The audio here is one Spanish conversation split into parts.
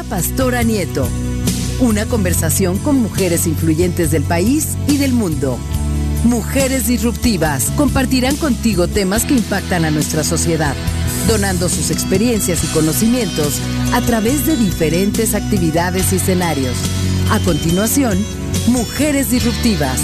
Pastora Nieto. Una conversación con mujeres influyentes del país y del mundo. Mujeres disruptivas compartirán contigo temas que impactan a nuestra sociedad, donando sus experiencias y conocimientos a través de diferentes actividades y escenarios. A continuación, Mujeres disruptivas.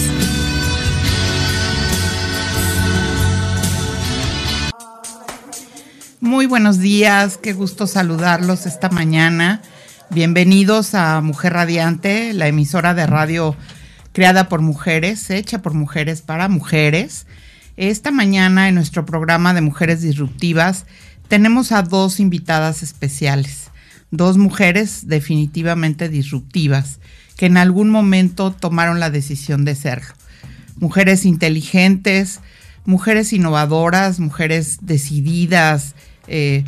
Muy buenos días, qué gusto saludarlos esta mañana. Bienvenidos a Mujer Radiante, la emisora de radio creada por mujeres, hecha por mujeres para mujeres. Esta mañana en nuestro programa de Mujeres Disruptivas tenemos a dos invitadas especiales, dos mujeres definitivamente disruptivas que en algún momento tomaron la decisión de serlo. Mujeres inteligentes, mujeres innovadoras, mujeres decididas, eh,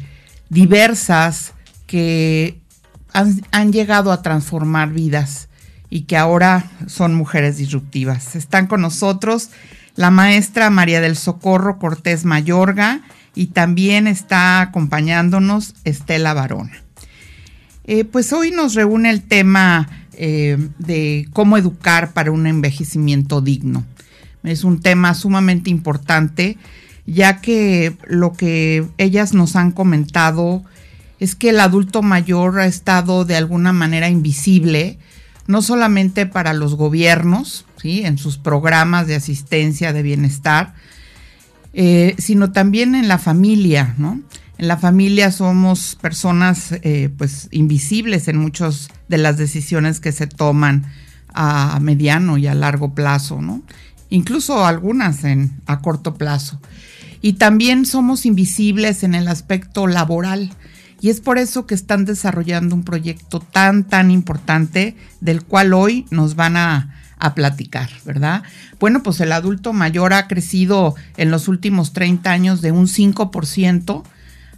diversas, que han, llegado a transformar vidas y que ahora son mujeres disruptivas. Están con nosotros la maestra María del Socorro Cortés Mayorga y también está acompañándonos Estela Barona. Eh, pues hoy nos reúne el tema eh, de cómo educar para un envejecimiento digno. Es un tema sumamente importante, ya que lo que ellas nos han comentado es que el adulto mayor ha estado de alguna manera invisible, no solamente para los gobiernos, ¿sí? en sus programas de asistencia, de bienestar, eh, sino también en la familia, ¿no? En la familia somos personas eh, pues invisibles en muchas de las decisiones que se toman a mediano y a largo plazo, ¿no? Incluso algunas en, a corto plazo. Y también somos invisibles en el aspecto laboral. Y es por eso que están desarrollando un proyecto tan, tan importante del cual hoy nos van a, platicar, ¿verdad? Bueno, pues el adulto mayor ha crecido en los últimos 30 años de un 5%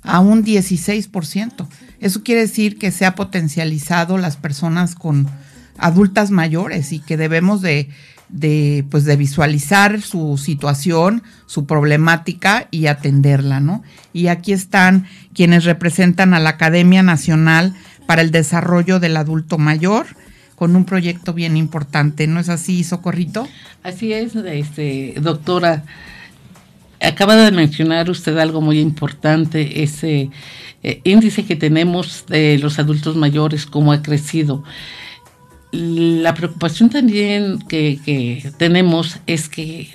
a un 16%. Eso quiere decir que se ha potencializado las personas con adultas mayores y que debemos de de, pues de visualizar su situación, su problemática y atenderla, ¿no? Y aquí están quienes representan a la Academia Nacional para el Desarrollo del Adulto Mayor con un proyecto bien importante, ¿no es así, Socorrito? Así es, este, doctora. Acaba de mencionar usted algo muy importante, ese eh, índice que tenemos de los adultos mayores, cómo ha crecido la preocupación también que, tenemos es que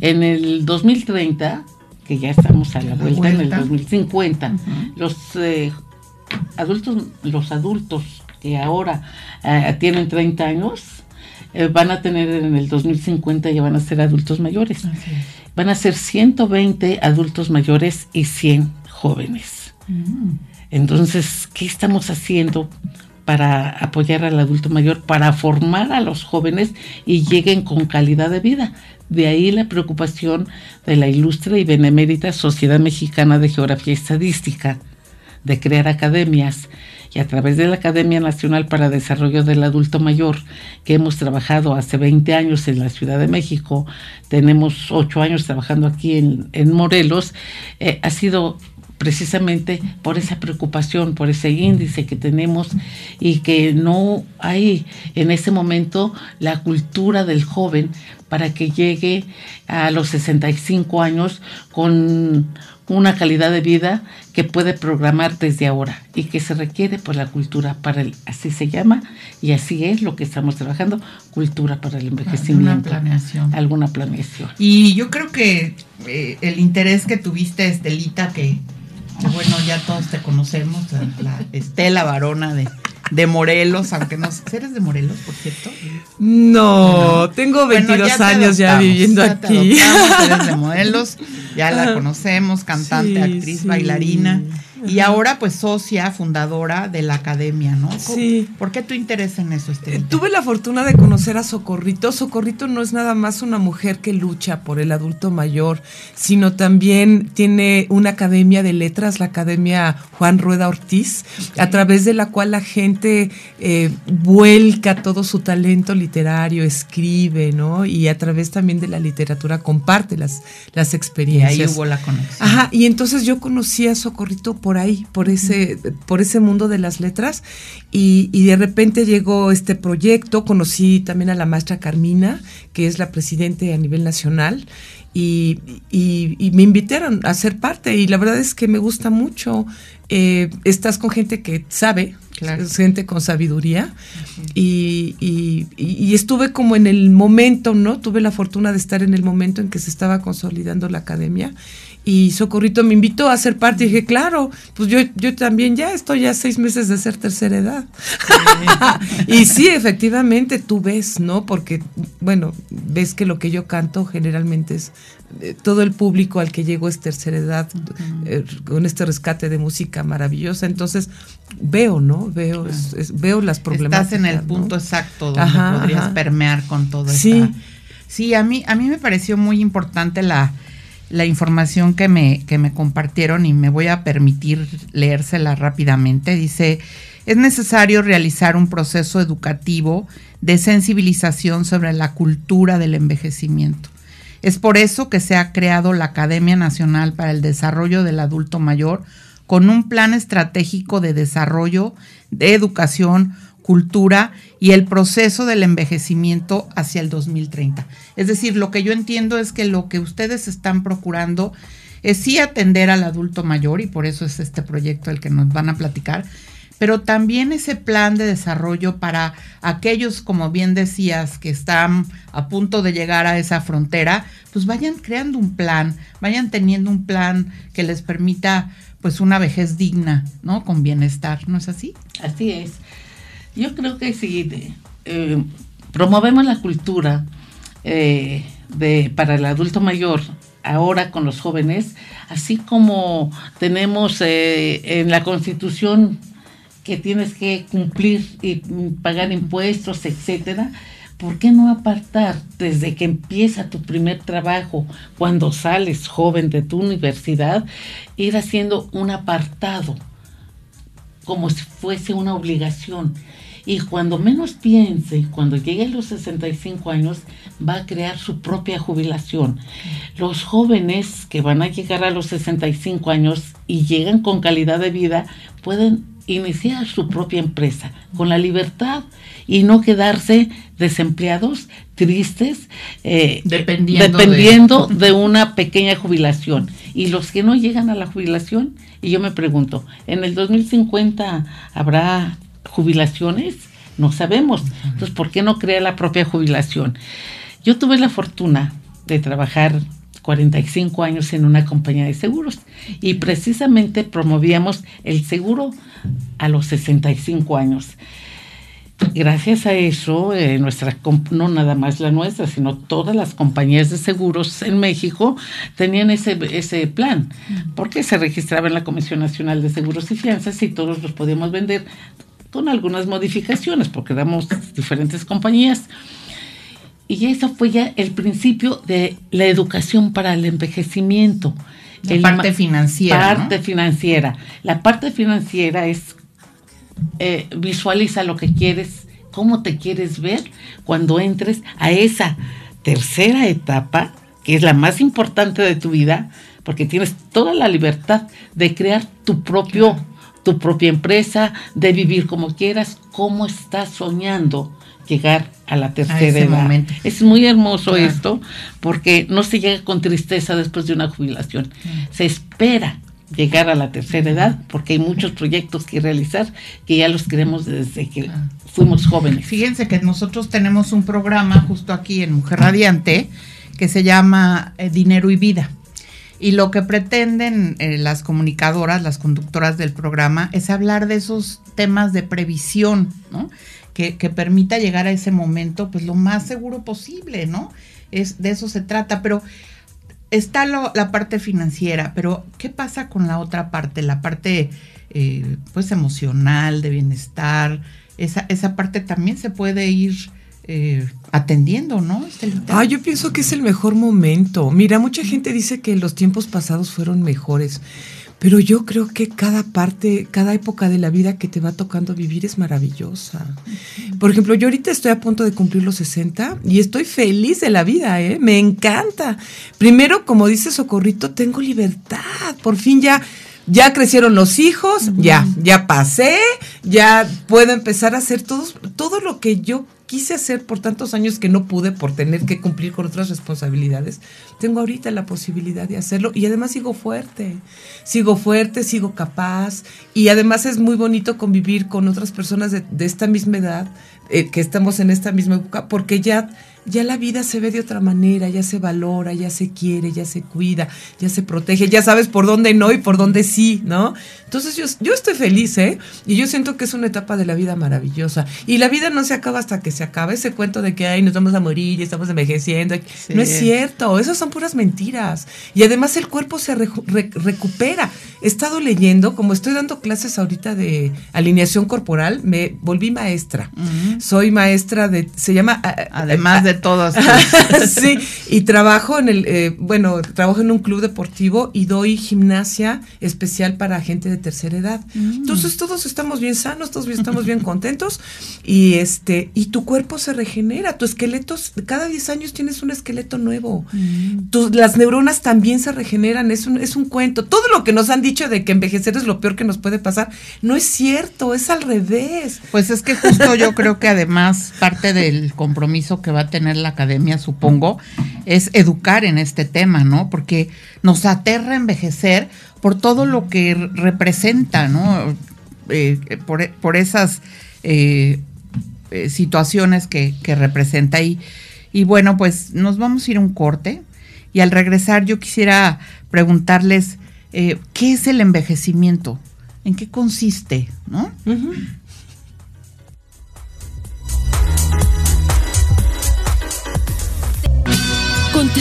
en el 2030, que ya estamos a la vuelta, en el 2050, los eh, adultos, los adultos que ahora eh, tienen 30 años, eh, van a tener en el 2050 ya van a ser adultos mayores. Van a ser 120 adultos mayores y 100 jóvenes. Mm. Entonces, ¿qué estamos haciendo para apoyar al adulto mayor, para formar a los jóvenes y lleguen con calidad de vida. De ahí la preocupación de la ilustre y benemérita Sociedad Mexicana de Geografía y Estadística de crear academias y a través de la Academia Nacional para Desarrollo del Adulto Mayor, que hemos trabajado hace 20 años en la Ciudad de México, tenemos 8 años trabajando aquí en, Morelos, eh, ha sido precisamente por esa preocupación, por ese índice que tenemos y que no hay en ese momento la cultura del joven para que llegue a los 65 años con una calidad de vida que puede programar desde ahora y que se requiere por la cultura para el, así se llama y así es lo que estamos trabajando, cultura para el envejecimiento. Alguna planeación. Alguna planeación. Y yo creo que eh, el interés que tuviste, Estelita, que bueno, ya todos te conocemos, la Estela Varona de, de Morelos, aunque no eres de Morelos, por cierto. No, tengo 22 años ya viviendo aquí. eres de Morelos, ya la conocemos, cantante, actriz, bailarina. Y ahora pues socia, fundadora de la academia, ¿no? Sí. ¿Por qué tu interés en eso, Estelita? Tuve la fortuna de conocer a Socorrito. Socorrito no es nada más una mujer que lucha por el adulto mayor, sino también tiene una academia de letras, la Academia Juan Rueda Ortiz, a través de la cual la gente eh, vuelca todo su talento literario, escribe, ¿no? Y a través también de la literatura comparte las, las experiencias experiencias. Y ahí hubo la conexión. Ajá, y entonces yo conocí a Socorrito por ahí, por ese, por ese mundo de las letras, y, y, de repente llegó este proyecto, conocí también a la maestra Carmina, que es la presidente a nivel nacional, y, y, me invitaron a ser parte, y la verdad es que me gusta mucho. Eh, estás con gente que sabe, gente con sabiduría, y, y, estuve como en el momento, ¿no? Tuve la fortuna de estar en el momento en que se estaba consolidando la academia y Socorrito me invitó a ser parte y dije, claro, pues yo, yo también ya estoy a seis meses de ser tercera edad. y sí, efectivamente, tú ves, ¿no? Porque, bueno, ves que lo que yo canto generalmente es eh, todo el público al que llego es tercera edad, eh, con este rescate de música maravillosa. Entonces, veo, ¿no? Veo, veo las problemáticas. Estás en el punto exacto donde podrías permear con todo sí. Sí, a mí, a mí me pareció muy importante la, la información que me, que me compartieron y me voy a permitir leérsela rápidamente. Dice, es necesario realizar un proceso educativo de sensibilización sobre la cultura del envejecimiento. Es por eso que se ha creado la Academia Nacional para el Desarrollo del Adulto Mayor con un plan estratégico de desarrollo, de educación, cultura y el proceso del envejecimiento hacia el 2030. Es decir, lo que yo entiendo es que lo que ustedes están procurando es sí atender al adulto mayor y por eso es este proyecto el que nos van a platicar, pero también ese plan de desarrollo para aquellos, como bien decías, que están a punto de llegar a esa frontera, pues vayan creando un plan, vayan teniendo un plan que les permita pues una vejez digna, ¿no? Con bienestar, ¿no es así? Así es. Yo creo que si eh, promovemos la cultura eh, de, para el adulto mayor ahora con los jóvenes, así como tenemos eh, en la Constitución que tienes que cumplir y pagar impuestos, etcétera, ¿por qué no apartar desde que empieza tu primer trabajo, cuando sales joven de tu universidad, ir haciendo un apartado como si fuese una obligación? Y cuando menos piense, cuando llegue a los 65 años, va a crear su propia jubilación. Los jóvenes que van a llegar a los 65 años y llegan con calidad de vida, pueden iniciar su propia empresa con la libertad y no quedarse desempleados, tristes, eh, dependiendo, de... una pequeña jubilación. Y los que no llegan a la jubilación, y yo me pregunto, ¿en el 2050 habrá jubilaciones? No sabemos. Entonces, ¿por qué no crea la propia jubilación? Yo tuve la fortuna de trabajar 45 años en una compañía de seguros y precisamente promovíamos el seguro a los 65 años. Gracias a eso, eh, nuestra, no nada más la nuestra, sino todas las compañías de seguros en México tenían ese, ese plan, porque se registraba en la Comisión Nacional de Seguros y Fianzas y todos los podíamos vender con algunas modificaciones, porque damos diferentes compañías. Y eso fue ya el principio de la educación para el envejecimiento. La parte financiera. Parte financiera. La parte financiera es eh, visualiza lo que quieres, cómo te quieres ver cuando entres a esa tercera etapa, que es la más importante de tu vida, porque tienes toda la libertad de crear tu propio tu propia empresa, de vivir como quieras, cómo estás soñando llegar a la tercera edad. Es muy hermoso esto porque no se llega con tristeza después de una jubilación. Se espera llegar a la tercera edad porque hay muchos proyectos que realizar que ya los queremos desde que fuimos jóvenes. Fíjense que nosotros tenemos un programa justo aquí en Mujer Radiante que se llama eh, Dinero y Vida. Y lo que pretenden eh, las comunicadoras, las conductoras del programa, es hablar de esos temas de previsión, ¿no? Que, permita llegar a ese momento, pues lo más seguro posible, ¿no? Es, de eso se trata, pero está la parte financiera, pero ¿qué pasa con la otra parte? La parte, eh, pues, emocional, de bienestar, esa, esa parte también se puede ir eh, atendiendo, ¿no? Ah, yo pienso que es el mejor momento. Mira, mucha gente dice que los tiempos pasados fueron mejores, pero yo creo que cada parte, cada época de la vida que te va tocando vivir es maravillosa, Por ejemplo, yo ahorita estoy a punto de cumplir los 60 y estoy feliz de la vida, ¿eh? Me encanta. Primero, como dice Socorrito, tengo libertad. Por fin ya ya crecieron los hijos, ya, ya pasé, ya puedo empezar a hacer todo, todo lo que yo quise hacer por tantos años que no pude por tener que cumplir con otras responsabilidades. Tengo ahorita la posibilidad de hacerlo y además sigo fuerte, sigo fuerte, sigo capaz y además es muy bonito convivir con otras personas de, esta misma edad, eh, que estamos en esta misma época, porque ya ya la vida se ve de otra manera, ya se valora, ya se quiere, ya se cuida, ya se protege, ya sabes por dónde no y por dónde sí, ¿no? Entonces yo, yo estoy feliz, ¿eh? Y yo siento que es una etapa de la vida maravillosa. Y la vida no se acaba hasta que se acaba. Ese cuento de que, ay, nos vamos a morir y estamos envejeciendo. No es cierto, esas son puras mentiras. Y además el cuerpo se recupera. He estado leyendo, como estoy dando clases ahorita de alineación corporal, me volví maestra. Soy maestra de, se llama... Además de todas. sí, y trabajo en el, eh, bueno, trabajo en un club deportivo y doy gimnasia especial para gente de tercera edad. Mm. Entonces todos estamos bien sanos, todos estamos bien contentos y este y tu cuerpo se regenera, tu esqueleto cada 10 años tienes un esqueleto nuevo. Mm. las neuronas también se regeneran, es un es un cuento. Todo lo que nos han dicho de que envejecer es lo peor que nos puede pasar, no es cierto, es al revés. Pues es que justo yo creo que además parte del compromiso que va a tener la academia, supongo, es educar en este tema, ¿no? Porque nos aterra envejecer por todo lo que representa, ¿no? Eh, por, esas eh, eh, situaciones que, representa. Y, y bueno, pues nos vamos a ir a un corte y al regresar yo quisiera preguntarles, ¿qué es el envejecimiento? ¿En qué consiste? ¿no?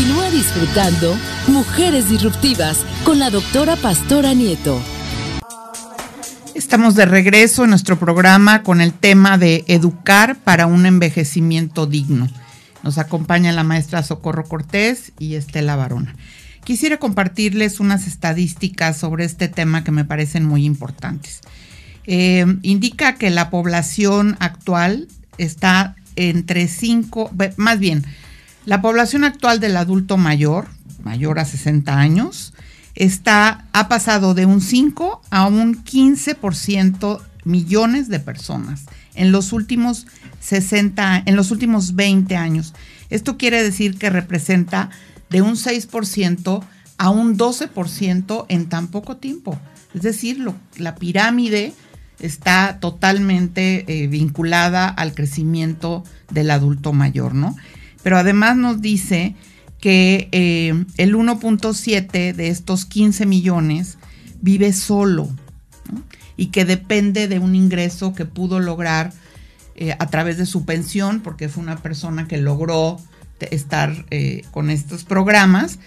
Continúa disfrutando Mujeres Disruptivas con la doctora Pastora Nieto. Estamos de regreso en nuestro programa con el tema de educar para un envejecimiento digno. Nos acompaña la maestra Socorro Cortés y Estela Barona. Quisiera compartirles unas estadísticas sobre este tema que me parecen muy importantes. Eh, indica que la población actual está entre 5, más bien, la población actual del adulto mayor, mayor a 60 años, está, ha pasado de un 5 a un 15% millones de personas en los últimos 60, en los últimos 20 años. Esto quiere decir que representa de un 6% a un 12% en tan poco tiempo. Es decir, la pirámide está totalmente eh, vinculada al crecimiento del adulto mayor, ¿no? Pero además nos dice que eh, el 1.7 de estos 15 millones vive solo y que depende de un ingreso que pudo lograr eh, a través de su pensión, porque fue una persona que logró estar eh, con estos programas,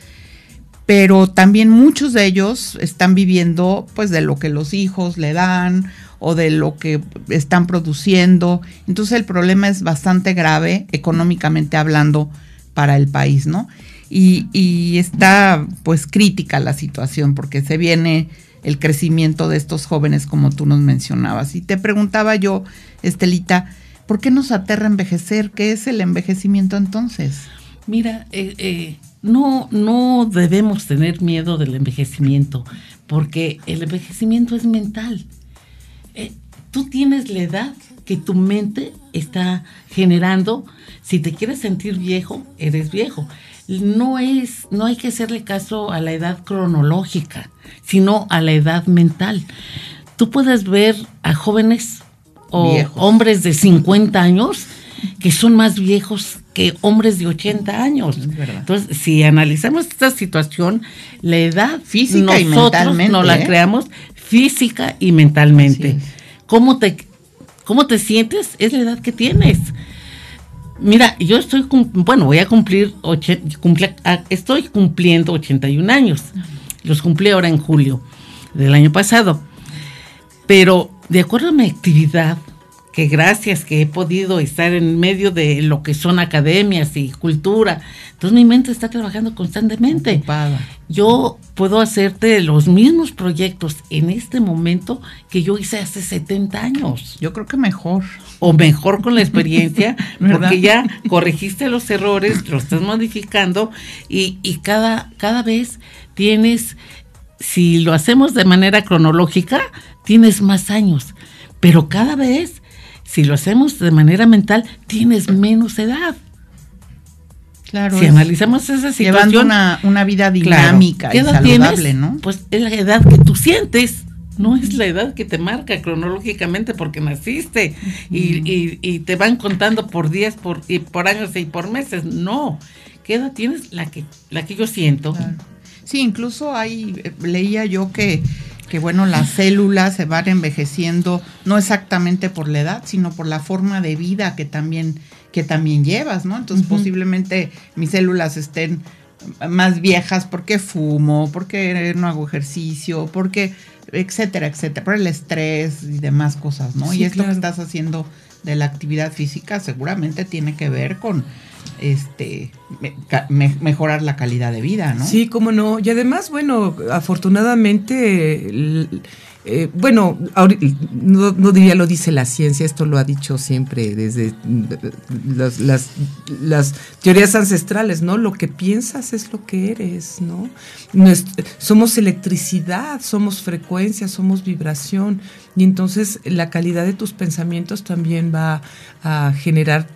pero también muchos de ellos están viviendo pues de lo que los hijos le dan o de lo que están produciendo. Entonces el problema es bastante grave económicamente hablando para el país, ¿no? Y, está pues crítica la situación porque se viene el crecimiento de estos jóvenes como tú nos mencionabas. Y te preguntaba yo, Estelita, ¿por qué nos aterra envejecer? ¿Qué es el envejecimiento entonces? Mira, eh, eh, no, no debemos tener miedo del envejecimiento, porque el envejecimiento es mental. Eh, tú tienes la edad que tu mente está generando. Si te quieres sentir viejo, eres viejo. No es, no hay que hacerle caso a la edad cronológica, sino a la edad mental. Tú puedes ver a jóvenes o hombres de 50 años que son más viejos que hombres de 80 años. Entonces, si analizamos esta situación, la edad física y mentalmente, no la ¿eh? creamos física y mentalmente. ¿Cómo te, ¿Cómo te sientes? Es la edad que tienes. Mira, yo estoy, bueno, voy a cumplir, ah, estoy cumpliendo 81 años. Los cumplí ahora en julio del año pasado. Pero de acuerdo a mi actividad que gracias que he podido estar en medio de lo que son academias y cultura, entonces mi mente está trabajando constantemente. Yo puedo hacerte los mismos proyectos en este momento que yo hice hace 70 años. Yo creo que mejor. O mejor con la experiencia, porque ya corregiste los errores, lo estás modificando y, y cada, cada vez tienes, si lo hacemos de manera cronológica, tienes más años, pero cada vez si lo hacemos de manera mental, tienes menos edad. Claro. Si analizamos esa situación. Llevando una, una vida dinámica y saludable, ¿no? Pues es la edad que tú sientes. No es la edad que te marca cronológicamente porque naciste y, y, te van contando por días, por, y por años y por meses. No. ¿Qué edad tienes? La que, la que yo siento. Sí, incluso ahí eh, leía yo que que bueno, las células se van envejeciendo no exactamente por la edad, sino por la forma de vida que también, que también llevas, ¿no? Entonces posiblemente mis células estén más viejas porque fumo, porque no hago ejercicio, porque, etcétera, etcétera, por el estrés y demás cosas, ¿no? y esto que estás haciendo de la actividad física seguramente tiene que ver con este mejorar la calidad de vida, ¿no? Sí, cómo no. Y además, bueno, afortunadamente, eh, bueno, no, diría lo dice la ciencia, esto lo ha dicho siempre desde las, las, teorías ancestrales, ¿no? Lo que piensas es lo que eres, ¿no? somos electricidad, somos frecuencia, somos vibración, y entonces la calidad de tus pensamientos también va a generar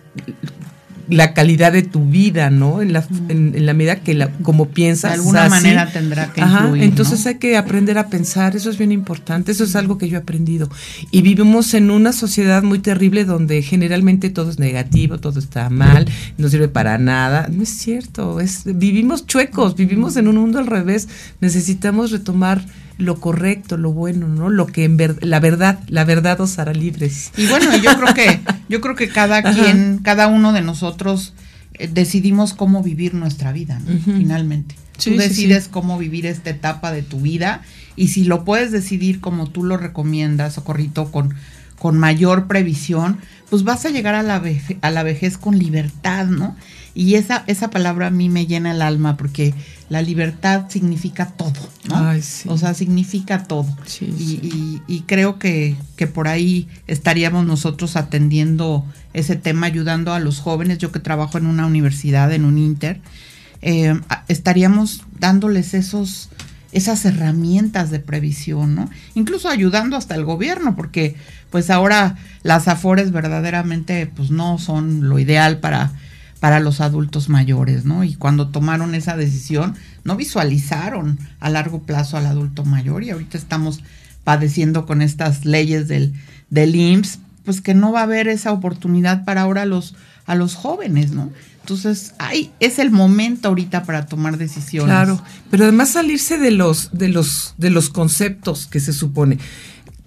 la calidad de tu vida, ¿no? En la, en, la medida que la, como piensas. De alguna manera tendrá que Ajá, Entonces hay que aprender a pensar, eso es bien importante, eso es algo que yo he aprendido. Y vivimos en una sociedad muy terrible donde generalmente todo es negativo, todo está mal, no sirve para nada. No es cierto, es, vivimos chuecos, vivimos en un mundo al revés, necesitamos retomar lo correcto, lo bueno, ¿no? Lo que en ver, la verdad, la verdad os hará libres. Y bueno, yo creo que yo creo que cada quien, cada uno de nosotros eh, decidimos cómo vivir nuestra vida, ¿no? finalmente. tú decides cómo vivir esta etapa de tu vida y si lo puedes decidir como tú lo recomiendas, Socorrito, con con mayor previsión, pues vas a llegar a la, a la vejez con libertad, ¿no? Y esa, esa palabra a mí me llena el alma porque la libertad significa todo, ¿no? O sea, significa todo. y, creo que, por ahí estaríamos nosotros atendiendo ese tema, ayudando a los jóvenes. Yo que trabajo en una universidad, en un inter, eh, estaríamos dándoles esos esas herramientas de previsión, ¿no? Incluso ayudando hasta el gobierno, porque pues ahora las afores verdaderamente pues no son lo ideal para para los adultos mayores, ¿no? Y cuando tomaron esa decisión, no visualizaron a largo plazo al adulto mayor y ahorita estamos padeciendo con estas leyes del, del IMSS, pues que no va a haber esa oportunidad para ahora los, a los jóvenes, ¿no? Entonces, ay, es el momento ahorita para tomar decisiones. Claro, pero además salirse de los, de los, de los conceptos que se supone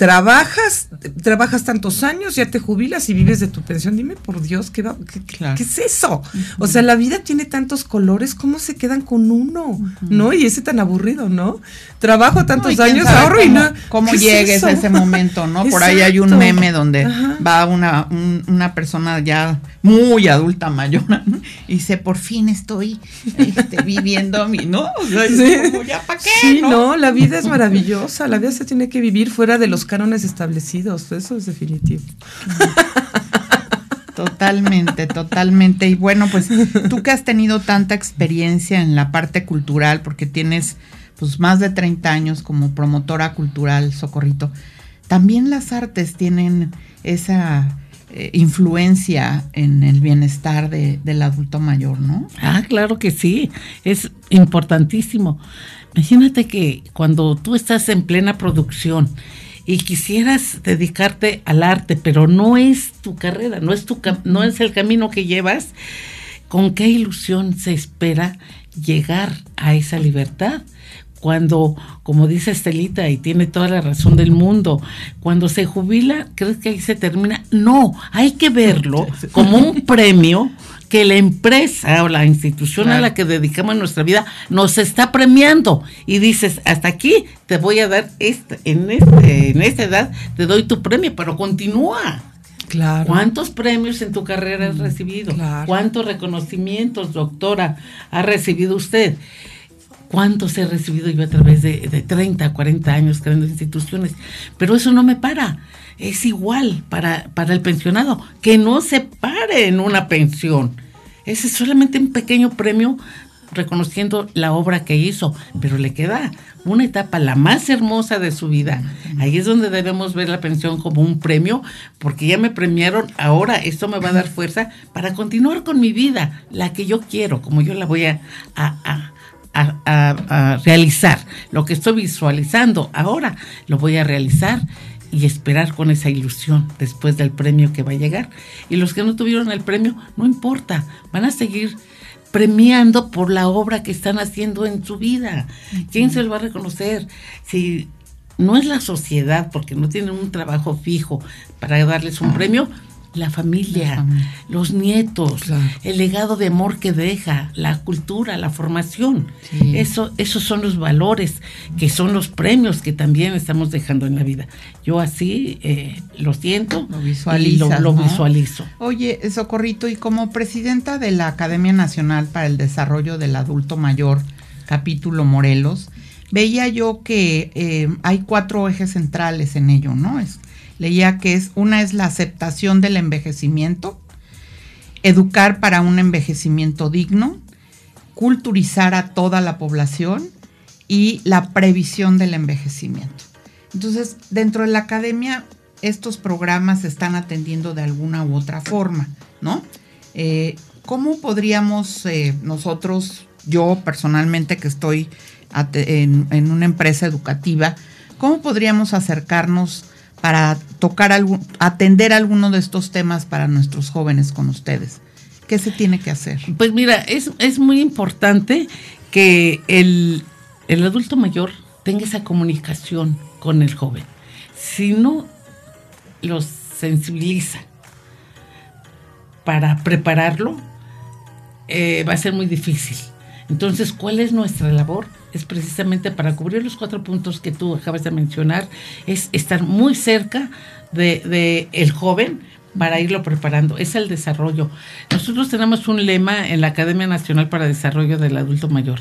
trabajas, trabajas tantos años, ya te jubilas y vives de tu pensión. Dime, por Dios, ¿qué, qué, es eso? O sea, la vida tiene tantos colores, ¿cómo se quedan con uno? ¿No? Y ese tan aburrido, ¿no? Trabajo tantos años, ahorro y no. ¿Cómo llegues a ese momento, no? Por ahí hay un meme donde va una, una persona ya muy adulta, mayor, y dice, por fin estoy este, viviendo mi, ¿no? ¿ya para qué? Sí, ¿no? la vida es maravillosa, la vida se tiene que vivir fuera de los cánones establecidos, eso es definitivo. Totalmente, totalmente. Y bueno, pues tú que has tenido tanta experiencia en la parte cultural, porque tienes pues más de 30 años como promotora cultural, Socorrito, también las artes tienen esa eh, influencia en el bienestar del adulto mayor, ¿no? Ah, claro que sí, es importantísimo. Imagínate que cuando tú estás en plena producción y quisieras dedicarte al arte, pero no es tu carrera, no es, tu, no es el camino que llevas, ¿con qué ilusión se espera llegar a esa libertad? Cuando, como dice Estelita, y tiene toda la razón del mundo, cuando se jubila, ¿crees que ahí se termina? No, hay que verlo como un premio que la empresa o la institución a la que dedicamos nuestra vida nos está premiando y dices, hasta aquí te voy a dar, este, en, este, en esta edad te doy tu premio, pero continúa. Claro. ¿Cuántos premios en tu carrera has mm, recibido? Claro. ¿Cuántos reconocimientos, doctora, ha recibido usted? ¿Cuántos he recibido yo a través de, de 30, 40 años creando instituciones? Pero eso no me para. Es igual para, para el pensionado, que no se pare en una pensión. Ese es solamente un pequeño premio reconociendo la obra que hizo, pero le queda una etapa la más hermosa de su vida. Ahí es donde debemos ver la pensión como un premio, porque ya me premiaron, ahora esto me va a dar fuerza para continuar con mi vida, la que yo quiero, como yo la voy a, a, a realizar. Lo que estoy visualizando ahora lo voy a realizar y esperar con esa ilusión después del premio que va a llegar. Y los que no tuvieron el premio, no importa, van a seguir premiando por la obra que están haciendo en su vida. ¿Quién se lo va a reconocer? Si no es la sociedad, porque no tienen un trabajo fijo para darles un premio, la familia, los nietos, el legado de amor que deja, la cultura, la formación. Eso, esos son los valores, que son los premios que también estamos dejando en la vida. Yo así eh, lo siento lo, y lo, visualizo. Oye, Socorrito, y como presidenta de la Academia Nacional para el Desarrollo del Adulto Mayor, capítulo Morelos, veía yo que eh, hay cuatro ejes centrales en ello, ¿no? Es, leía que es una es la aceptación del envejecimiento, educar para un envejecimiento digno, culturizar a toda la población y la previsión del envejecimiento. Entonces, dentro de la academia, estos programas se están atendiendo de alguna u otra forma, ¿no? Eh, ¿Cómo podríamos eh, nosotros, yo personalmente que estoy en, en, una empresa educativa, cómo podríamos acercarnos para tocar algún, atender alguno de estos temas para nuestros jóvenes con ustedes? ¿Qué se tiene que hacer? Pues mira, es, es muy importante que el, el adulto mayor tenga esa comunicación con el joven. Si no los sensibiliza para prepararlo, eh, va a ser muy difícil. Entonces, ¿cuál es nuestra labor? Es precisamente para cubrir los cuatro puntos que tú acabas de mencionar, es estar muy cerca de, el joven para irlo preparando. Es el desarrollo. Nosotros tenemos un lema en la Academia Nacional para Desarrollo del Adulto Mayor.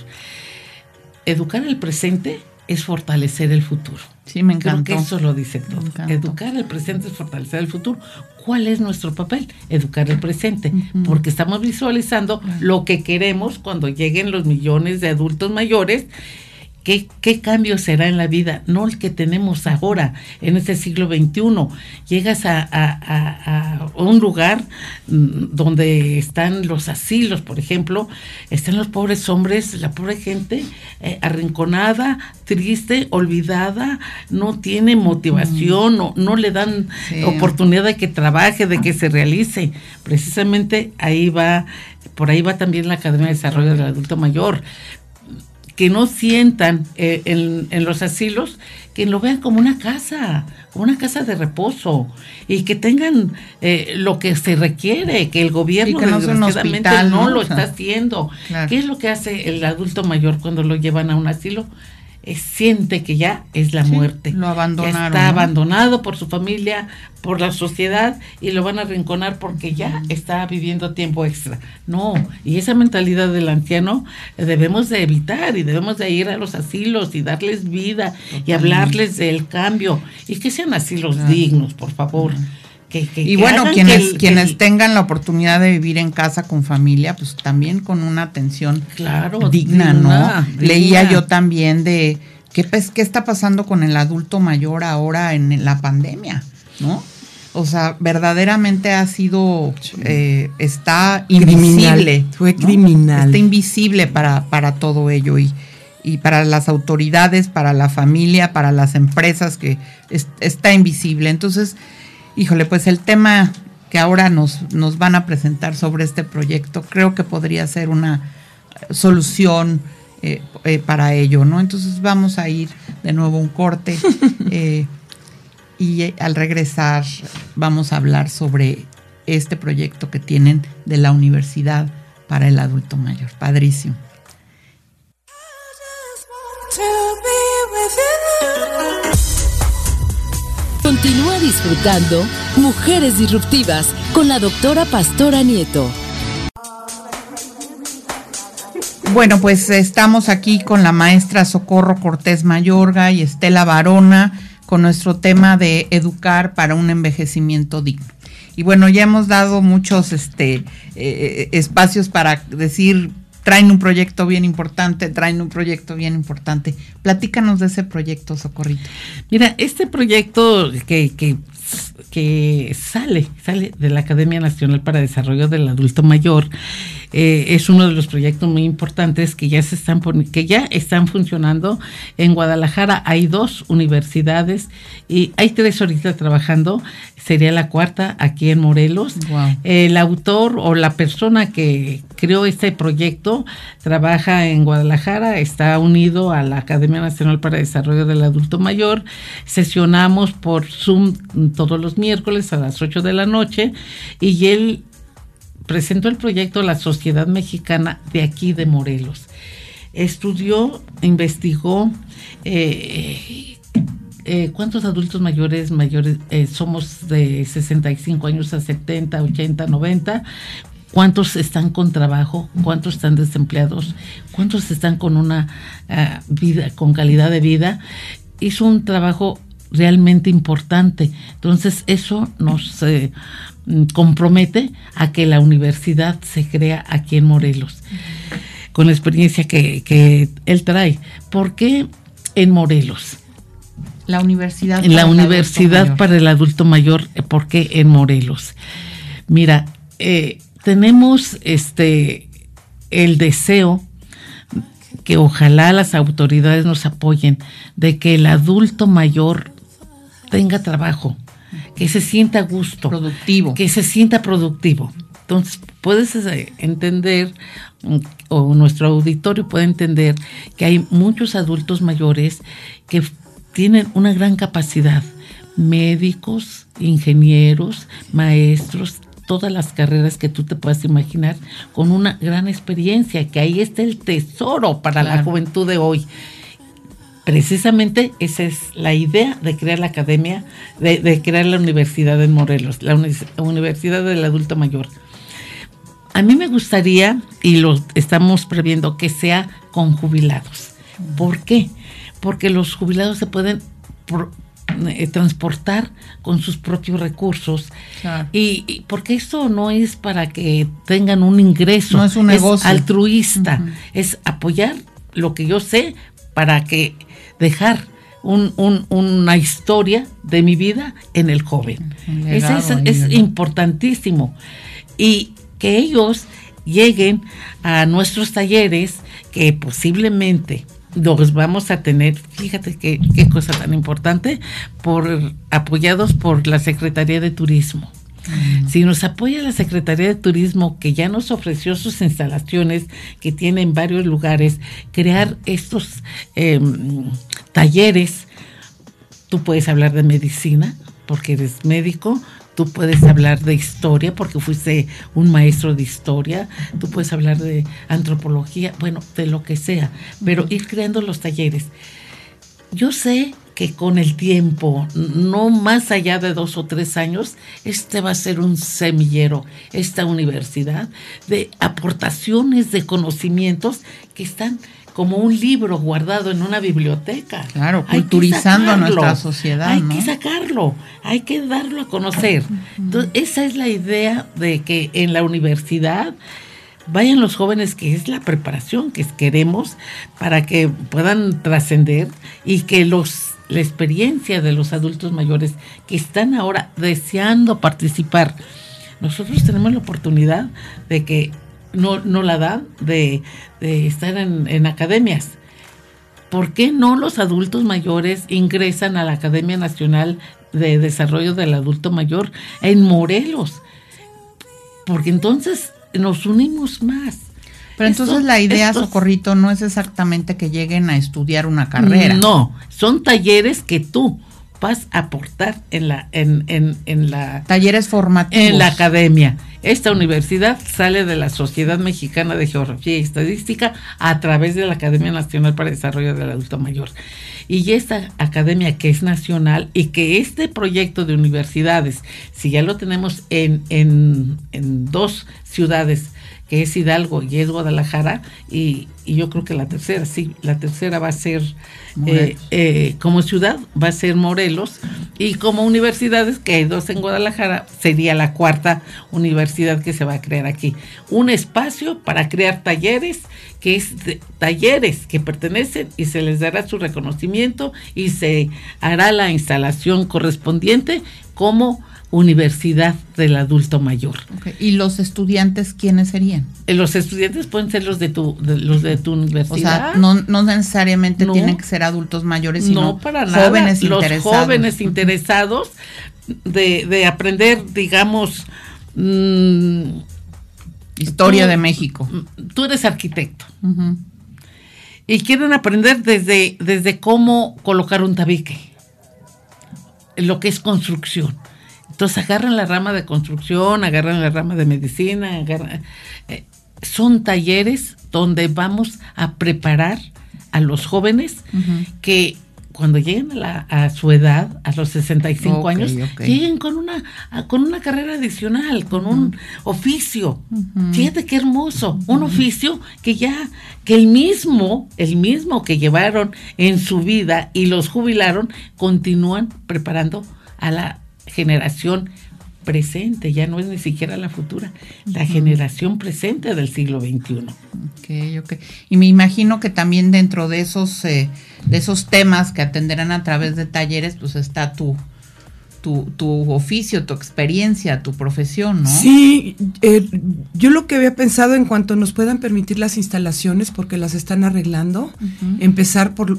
Educar el presente es fortalecer el futuro. Sí, me encanta. Creo que eso lo dice todo. Educar el presente es fortalecer el futuro. ¿Cuál es nuestro papel? Educar el presente, porque estamos visualizando lo que queremos cuando lleguen los millones de adultos mayores ¿Qué, cambio será en la vida? No el que tenemos ahora, en este siglo XXI. Llegas a, un lugar mm, donde están los asilos, por ejemplo, están los pobres hombres, la pobre gente eh, arrinconada, triste, olvidada, no tiene motivación, no, no le dan oportunidad de que trabaje, de que se realice. Precisamente ahí va, por ahí va también la Academia de Desarrollo del Adulto Mayor que no sientan eh, en, los asilos, que lo vean como una casa, como una casa de reposo y que tengan eh, lo que se requiere, que el gobierno no, no, ¿no? lo está haciendo. ¿Qué es lo que hace el adulto mayor cuando lo llevan a un asilo? Siente que ya es la muerte. Lo abandonaron. está abandonado por su familia, por la sociedad y lo van a rinconar porque ya está viviendo tiempo extra. No, y esa mentalidad del anciano eh, debemos de evitar y debemos de ir a los asilos y darles vida y hablarles del cambio y que sean asilos dignos, por favor y bueno, quienes, quienes tengan la oportunidad de vivir en casa con familia, pues también con una atención claro, digna, ¿no? Leía yo también de qué, pues, qué está pasando con el adulto mayor ahora en la pandemia, ¿no? O sea, verdaderamente ha sido, eh, está invisible. Fue criminal. Está invisible para, para todo ello y, y para las autoridades, para la familia, para las empresas, que está invisible. Entonces, híjole, pues el tema que ahora nos, nos van a presentar sobre este proyecto creo que podría ser una solución eh, eh, para ello, ¿no? Entonces vamos a ir de nuevo a un corte eh, y al regresar vamos a hablar sobre este proyecto que tienen de la Universidad para el Adulto Mayor. Padrísimo. Continúa disfrutando Mujeres Disruptivas con la doctora Pastora Nieto. Bueno, pues estamos aquí con la maestra Socorro Cortés Mayorga y Estela Barona con nuestro tema de educar para un envejecimiento digno. Y bueno, ya hemos dado muchos este, eh, espacios para decir, traen un proyecto bien importante, traen un proyecto bien importante. Platícanos de ese proyecto, Socorrito. Mira, este proyecto que, que que sale, sale de la Academia Nacional para Desarrollo del Adulto Mayor. Eh, es uno de los proyectos muy importantes que ya se están que ya están funcionando en Guadalajara. Hay dos universidades y hay tres ahorita trabajando. Sería la cuarta aquí en Morelos. El autor o la persona que creó este proyecto trabaja en Guadalajara, está unido a la Academia Nacional para Desarrollo del Adulto Mayor. Sesionamos por Zoom todos los miércoles a las 8 de la noche y él presentó el proyecto La Sociedad Mexicana de aquí de Morelos. Estudió, investigó eh, eh, cuántos adultos mayores mayores eh, somos de 65 años a 70, 80, 90, cuántos están con trabajo, cuántos están desempleados, cuántos están con una ah, vida, con calidad de vida. Hizo un trabajo realmente importante. Entonces eso nos eh, compromete a que la universidad se crea aquí en Morelos, con la experiencia que, él trae. ¿Por qué en Morelos? La universidad. La universidad para el adulto mayor, ¿por qué en Morelos? Mira, eh, tenemos este el deseo que ojalá las autoridades nos apoyen de que el adulto mayor tenga trabajo, que se sienta a gusto. Productivo. Que se sienta productivo. Entonces, puedes eh, entender, mm, o nuestro auditorio puede entender, que hay muchos adultos mayores que tienen una gran capacidad. Médicos, ingenieros, maestros, todas las carreras que tú te puedas imaginar, con una gran experiencia, que ahí está el tesoro para la juventud de hoy precisamente esa es la idea de crear la academia, de, crear la universidad en Morelos, la, Universidad del Adulto Mayor. A mí me gustaría, y lo estamos previendo, que sea con jubilados. ¿Por qué? Porque los jubilados se pueden eh, transportar con sus propios recursos. Y, porque esto no es para que tengan un ingreso, no es un negocio. altruista, es apoyar lo que yo sé para que dejar una historia de mi vida en el joven. Eso es, importantísimo. Y que ellos lleguen a nuestros talleres que posiblemente los vamos a tener, fíjate qué, qué cosa tan importante, por apoyados por la Secretaría de Turismo. Si nos apoya la Secretaría de Turismo, que ya nos ofreció sus instalaciones, que tiene en varios lugares, crear estos em, talleres, tú puedes hablar de medicina, porque eres médico, tú puedes hablar de historia, porque fuiste un maestro de historia, tú puedes hablar de antropología, bueno, de lo que sea, pero ir creando los talleres. Yo sé que con el tiempo, no más allá de dos o tres años, este va a ser un semillero, esta universidad, de aportaciones de conocimientos que están como un libro guardado en una biblioteca. Claro, culturizando a nuestra sociedad. Hay que sacarlo, hay que darlo a conocer. Entonces, esa es la idea de que en la universidad vayan los jóvenes, que es la preparación que queremos para que puedan trascender y que los la experiencia de los adultos mayores que están ahora deseando participar. Nosotros tenemos la oportunidad de que no, no la dan de, estar en, en academias. ¿Por qué no los adultos mayores ingresan a la Academia Nacional de Desarrollo del Adulto Mayor en Morelos? Porque entonces nos unimos más pero entonces la idea, Socorrito, no es exactamente que lleguen a estudiar una carrera. No, son talleres que tú vas a aportar en la, en, en, en la talleres formativos. En la academia. Esta universidad sale de la Sociedad Mexicana de Geografía y Estadística a través de la Academia Nacional para el Desarrollo del Adulto Mayor. Y esta academia que es nacional y que este proyecto de universidades, si ya lo tenemos en, en, en dos ciudades, que es Hidalgo y es Guadalajara, y, y, yo creo que la tercera, sí, la tercera va a ser, eh, eh, como ciudad, va a ser Morelos, y como universidades, que hay dos en Guadalajara, sería la cuarta universidad que se va a crear aquí. Un espacio para crear talleres, que es de, talleres que pertenecen y se les dará su reconocimiento y se hará la instalación correspondiente como universidad del adulto mayor. Okay. ¿Y los estudiantes quiénes serían? Eh, los estudiantes pueden ser los de tu, de, los de tu universidad. O sea, no, no necesariamente no, tienen que ser adultos mayores, sino no para nada. jóvenes los interesados. jóvenes interesados de, de aprender, digamos, mmm, historia tú, de México. Tú eres arquitecto. Uh -huh. Y quieren aprender desde, desde cómo colocar un tabique, lo que es construcción. Entonces agarran la rama de construcción, agarran la rama de medicina, agarran, eh, son talleres donde vamos a preparar a los jóvenes uh -huh. que cuando lleguen a, la, a, su edad, a los 65 okay, años, okay. lleguen con una, con una carrera adicional, con uh -huh. un oficio. Uh -huh. Fíjate qué hermoso, un oficio que ya, que el mismo, el mismo que llevaron en su vida y los jubilaron, continúan preparando a la generación presente, ya no es ni siquiera la futura, la uh -huh. generación presente del siglo XXI. Ok, ok. Y me imagino que también dentro de esos, eh, de esos temas que atenderán a través de talleres, pues está tu, tu, tu oficio, tu experiencia, tu profesión, ¿no? Sí, eh, yo lo que había pensado en cuanto nos puedan permitir las instalaciones, porque las están arreglando, uh -huh. empezar por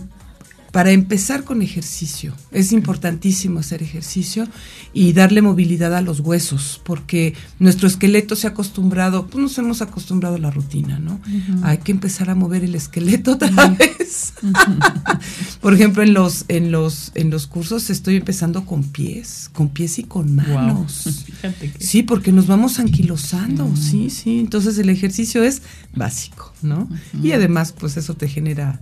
para empezar con ejercicio. Es importantísimo hacer ejercicio y darle movilidad a los huesos, porque nuestro esqueleto se ha acostumbrado, pues nos hemos acostumbrado a la rutina, ¿no? Uh -huh. Hay que empezar a mover el esqueleto otra uh -huh. vez. Uh -huh. Por ejemplo, en los, en los, en los cursos estoy empezando con pies, con pies y con manos. Wow. Que... Sí, porque nos vamos anquilosando, sí, sí. Entonces el ejercicio es básico, ¿no? Y además, pues eso te genera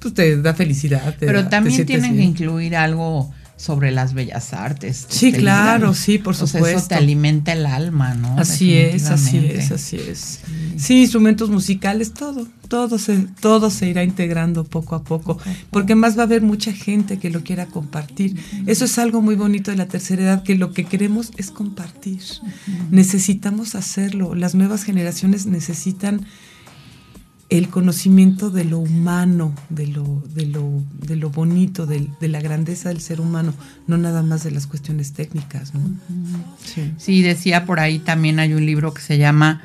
pues te da felicidad. Te Pero da, también tienen bien. que incluir algo sobre las bellas artes. Sí, claro, sí, por supuesto. Eso te alimenta el alma, ¿no? Así es, así es, así es. Sí. sí, instrumentos musicales, todo, todo se, todo se irá integrando poco a poco, porque más va a haber mucha gente que lo quiera compartir. Eso es algo muy bonito de la tercera edad, que lo que queremos es compartir. Necesitamos hacerlo. Las nuevas generaciones necesitan el conocimiento de lo humano, de lo, de lo, de lo bonito, de, de, la grandeza del ser humano, no nada más de las cuestiones técnicas. ¿no? Sí. sí. decía por ahí también hay un libro que se llama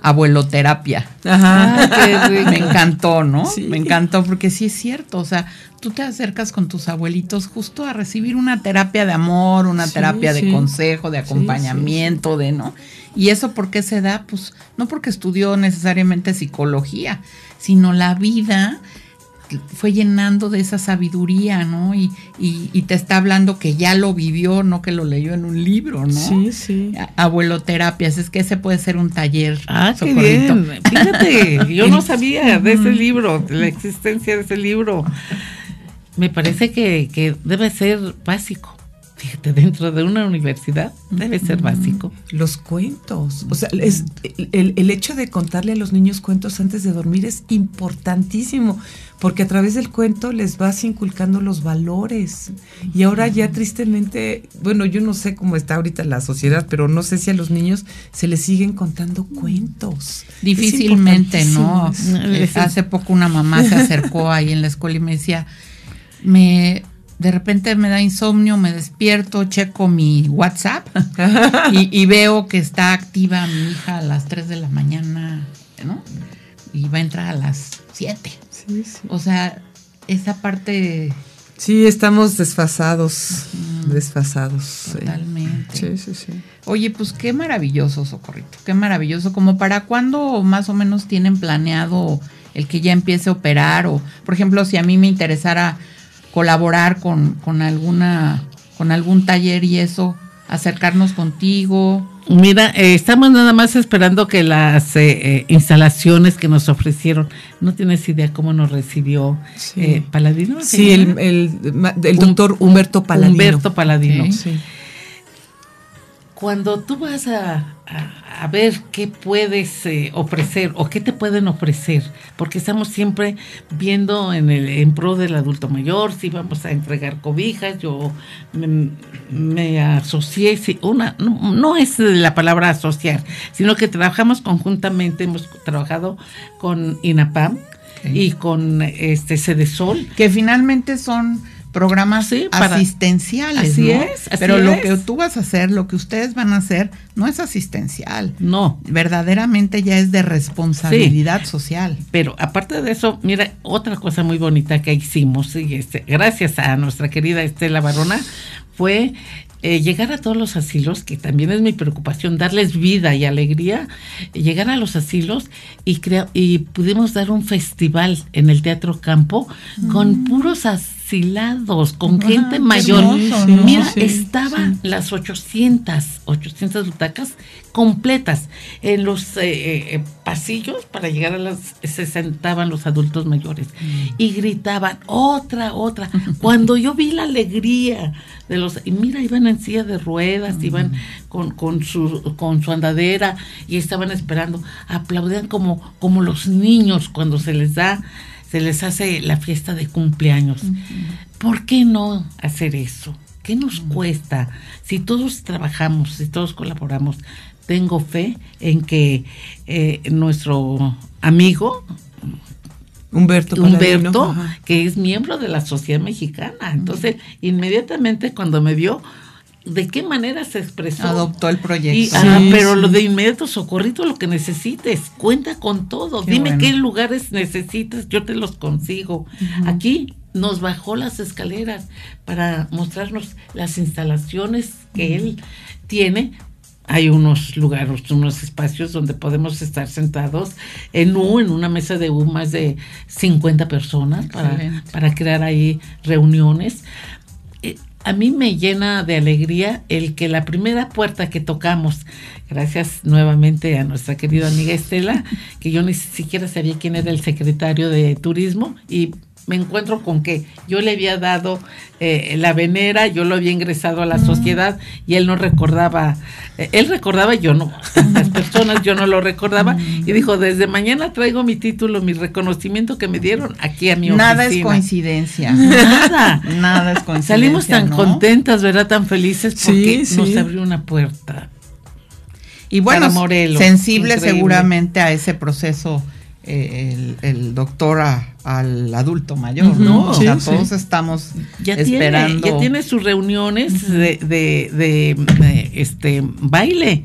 Abueloterapia. Ajá. Me encantó, ¿no? Sí. Me encantó porque sí es cierto, o sea, tú te acercas con tus abuelitos justo a recibir una terapia de amor, una sí, terapia de consejo, de acompañamiento, de, ¿no? ¿Y eso por qué se da? Pues no porque estudió necesariamente psicología, sino la vida fue llenando de esa sabiduría, ¿no? Y, y, y, te está hablando que ya lo vivió, no que lo leyó en un libro, ¿no? Sí, sí. Abueloterapias, es que ese puede ser un taller. Ah, qué bien. Fíjate, yo no sabía de ese libro, de la existencia de ese libro. Me parece que, que debe ser básico fíjate, dentro de una universidad debe ser básico. Los cuentos. O sea, es, el, el, hecho de contarle a los niños cuentos antes de dormir es importantísimo, porque a través del cuento les vas inculcando los valores. Y ahora ya tristemente, bueno, yo no sé cómo está ahorita la sociedad, pero no sé si a los niños se les siguen contando cuentos. Difícilmente, ¿no? Hace poco una mamá se acercó ahí en la escuela y me decía, me de repente me da insomnio, me despierto, checo mi WhatsApp y, y, veo que está activa mi hija a las 3 de la mañana, ¿no? Y va a entrar a las 7. Sí, sí. O sea, esa parte... Sí, estamos desfasados, desfasados. Totalmente. Sí, sí, sí. Oye, pues qué maravilloso, Socorrito, qué maravilloso. Como para cuándo más o menos tienen planeado el que ya empiece a operar o, por ejemplo, si a mí me interesara colaborar con, con alguna, con algún taller y eso, acercarnos contigo. Mira, eh, estamos nada más esperando que las eh, eh, instalaciones que nos ofrecieron, no tienes idea cómo nos recibió Sí. eh, Paladino. ¿se Sí, el, el, el doctor Humberto Paladino. Humberto Paladino. Sí. Cuando tú vas a, a- a ver qué puedes eh, ofrecer o qué te pueden ofrecer, porque estamos siempre viendo en, el, en pro del adulto mayor, si vamos a entregar cobijas, yo me, me asocié, si una, no, no es la palabra asociar, sino que trabajamos conjuntamente, hemos trabajado con INAPAM y con este Cedesol. Que finalmente son programas Sí, asistenciales. Así ¿no? es, así Pero lo que tú vas a hacer, lo que ustedes van a hacer, no es asistencial. No, Verdaderamente ya es de responsabilidad social. Pero aparte de eso, mira, otra cosa muy bonita que hicimos, y este, gracias a nuestra querida Estela Barona, fue eh, llegar a todos los asilos, que también es mi preocupación, darles vida y alegría, llegar a los asilos y, crea- y pudimos dar un festival en el Teatro Campo con puros asilados, con Ah, gente mayor. hermoso, ¿no? Mira, Sí, estaban las 800, 800 butacas completas. En los eh, eh, pasillos, para llegar a las, se sentaban los adultos mayores y gritaban, otra, otra. Cuando yo vi la alegría de los, y mira, iban en silla de ruedas, iban con, con, su, con su andadera y estaban esperando, aplaudían como, como los niños cuando se les da, se les hace la fiesta de cumpleaños. ¿Por qué no hacer eso? ¿Qué nos cuesta? Si todos trabajamos, si todos colaboramos, tengo fe en que eh, nuestro amigo Humberto Paladino. Humberto, Ajá. que es miembro de la sociedad mexicana, entonces inmediatamente cuando me vio, ¿de qué manera se expresó? Adoptó el proyecto. Sí, pero sí. lo de inmediato socorrito, lo que necesites, cuenta con todo. Qué Dime bueno. qué lugares necesitas, yo te los consigo. Aquí nos bajó las escaleras para mostrarnos las instalaciones que él tiene. Hay unos lugares, unos espacios donde podemos estar sentados en U, en una mesa de U, más de 50 personas para, para crear ahí reuniones. A mí me llena de alegría el que la primera puerta que tocamos, gracias nuevamente a nuestra querida amiga Estela, que yo ni siquiera sabía quién era el secretario de turismo y me encuentro con que yo le había dado eh, la venera, yo lo había ingresado a la sociedad y él no recordaba, eh, él recordaba, yo no, las personas yo no lo recordaba y dijo, desde mañana traigo mi título, mi reconocimiento que me dieron aquí a mi Nada es oficina". coincidencia. Nada. Nada es coincidencia. Salimos tan ¿no? contentas, ¿verdad? Tan felices porque Sí, nos abrió una puerta. Y bueno, Morelos, sensible increíble. seguramente a ese proceso eh, el, el doctor a- al adulto mayor, ¿no? O sea, sí. todos estamos Ya esperando. tiene, ya tiene sus reuniones de, de, de, de, este baile.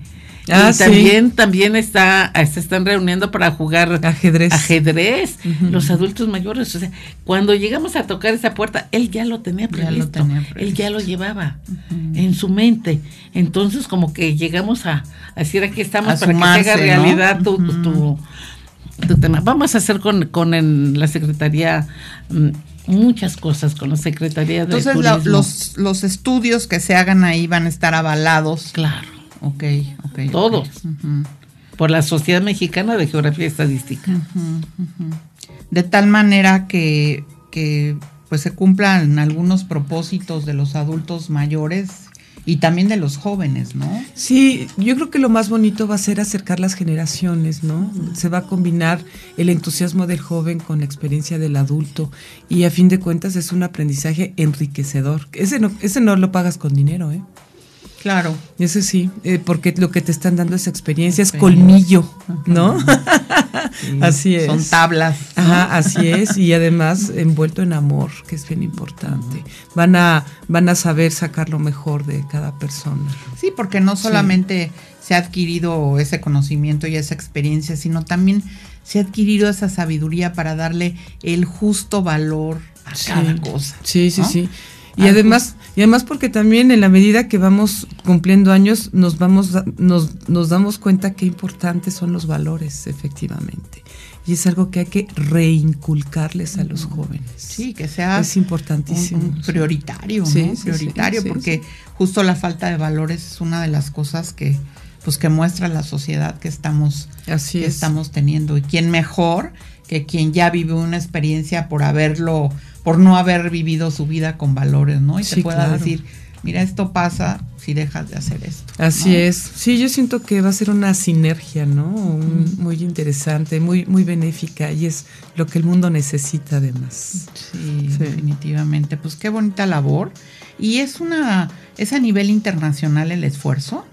Ah, y sí. también, también está, se están reuniendo para jugar Ajedrez. ajedrez, los adultos mayores. O sea, cuando llegamos a tocar esa puerta, él ya lo tenía Ya lo previsto. Él ya lo llevaba en su mente. Entonces, como que llegamos a, a decir aquí estamos A para sumarse, que se haga ¿no? realidad Ujú. tu, tu tema. Vamos a hacer con, con en la Secretaría mm, muchas cosas, con la Secretaría de Entonces Turismo. los, los estudios que se hagan ahí van a estar avalados. Claro, Ok, ok. Todos. Por la Sociedad Mexicana de Geografía y Estadística. De tal manera que, que pues se cumplan algunos propósitos de los adultos mayores y también de los jóvenes, ¿no? Sí, yo creo que lo más bonito va a ser acercar las generaciones, ¿no? Se va a combinar el entusiasmo del joven con la experiencia del adulto y a fin de cuentas es un aprendizaje enriquecedor. Ese no, ese no lo pagas con dinero, ¿eh? Claro. Ese sí, eh, porque lo que te están dando es experiencia, es colmillo, ¿no? así es. Son tablas. Ajá, así es, y además envuelto en amor, que es bien importante. Van a, van a saber sacar lo mejor de cada persona. Sí, porque no solamente se ha adquirido ese conocimiento y esa experiencia, sino también se ha adquirido esa sabiduría para darle el justo valor a cada cosa. Sí, sí, ¿no? sí. Y Algo- además, y además porque también en la medida que vamos cumpliendo años, nos vamos, nos, nos damos cuenta qué importantes son los valores, efectivamente. y es algo que hay que reinculcarles a los jóvenes. Sí, que sea es importantísimo. un- un prioritario, Sí, ¿no? sí, prioritario, sí, porque justo la falta de valores es una de las cosas que pues que muestra la sociedad que estamos Así que es. estamos teniendo y quién mejor que quien ya vive una experiencia por haberlo por no haber vivido su vida con valores, ¿no? Y te Sí, pueda claro. decir, mira, esto pasa si dejas de hacer esto. Así ¿no? es. Sí, yo siento que va a ser una sinergia, ¿no? Un- Muy interesante, muy, muy benéfica y es lo que el mundo necesita además. Sí, Sí. definitivamente. Pues qué bonita labor. Y es una, es a nivel internacional el esfuerzo.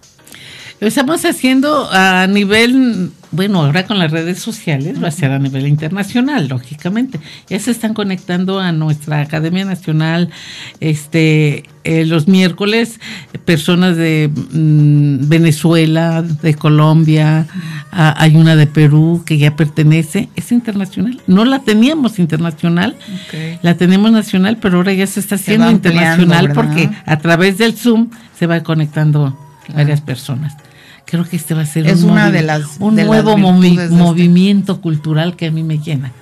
Lo estamos haciendo a nivel, bueno, ahora con las redes sociales va a ser a nivel internacional, lógicamente. Ya se están conectando a nuestra Academia Nacional este eh, los miércoles personas de mm, Venezuela, de Colombia, hay una de Perú que ya pertenece, es internacional. No la teníamos internacional, la tenemos nacional, pero ahora ya se está haciendo internacional porque a través del Zoom se va conectando varias personas. Creo que este va a ser Es un, una de las- un de las nuevo movi- este. movimiento cultural que a mí me llena.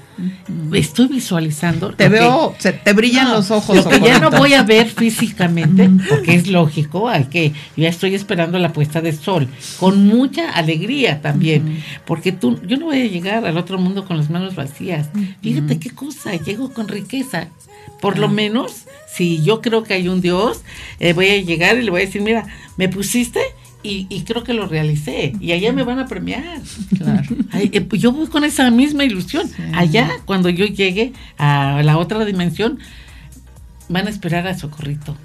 Estoy visualizando. Te que- veo, se te brillan no, los ojos. Lo que ya no voy a ver físicamente, porque es lógico, hay que, ya estoy esperando la puesta de sol, con mucha alegría también, porque tú, yo no voy a llegar al otro mundo con las manos vacías. Fíjate qué cosa, llego con riqueza. Por lo menos, si yo creo que hay un Dios, eh, voy a llegar y le voy a decir, mira, me pusiste y, y creo que lo realicé, y allá me van a premiar. Ay, eh, pues yo voy con esa misma ilusión. Allá, cuando yo llegue a la otra dimensión, van a esperar a Socorrito.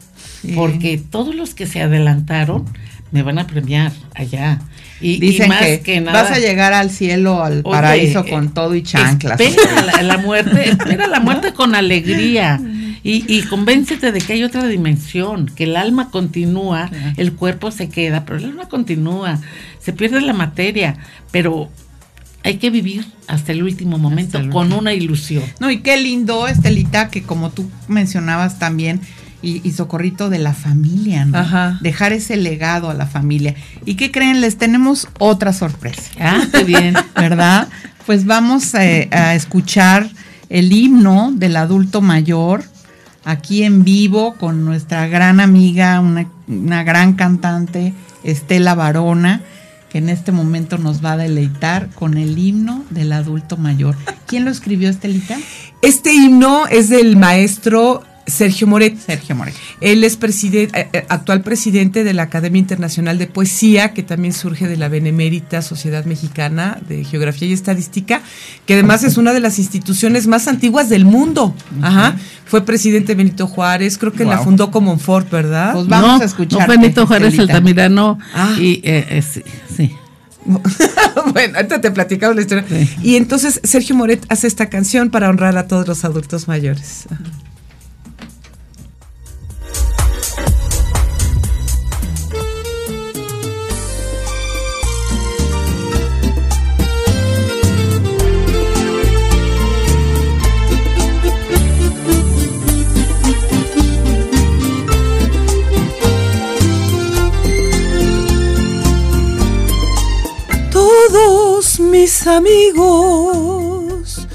Sí. Porque todos los que se adelantaron me van a premiar allá. Y, más que, que, nada. vas a llegar al cielo, al Oye, paraíso eh, con todo y chanclas. Espera la, la muerte, espera la muerte con alegría. Y, y convéncete de que hay otra dimensión, que el alma continúa, Claro. el cuerpo se queda, pero el alma continúa, se pierde la materia, pero hay que vivir hasta el último momento el con una ilusión. No, y qué lindo, Estelita, que como tú mencionabas también, y, y socorrito de la familia, ¿no? Ajá. Dejar ese legado a la familia. ¿Y qué creen? Les tenemos otra sorpresa. Ah, qué bien. ¿verdad? Pues vamos eh, a escuchar el himno del adulto mayor aquí en vivo con nuestra gran amiga, una, gran cantante, Estela Varona, que en este momento nos va a deleitar con el himno del adulto mayor. ¿Quién lo escribió, Estelita? Este himno es del maestro Sergio Moret. Sergio Moreno. Él es presidente, actual presidente de la Academia Internacional de Poesía, que también surge de la Benemérita Sociedad Mexicana de Geografía y Estadística, que además es una de las instituciones más antiguas del mundo. Ajá. Fue presidente Benito Juárez, creo que la fundó Comonfort, ¿verdad? Pues vamos no, a escuchar. No, Benito Juárez Estelita. Altamirano. Ah. Y, eh, eh, sí, sí. bueno, ahorita te platicamos la historia. Sí. Y entonces Sergio Moret hace esta canción para honrar a todos los adultos mayores. Amigos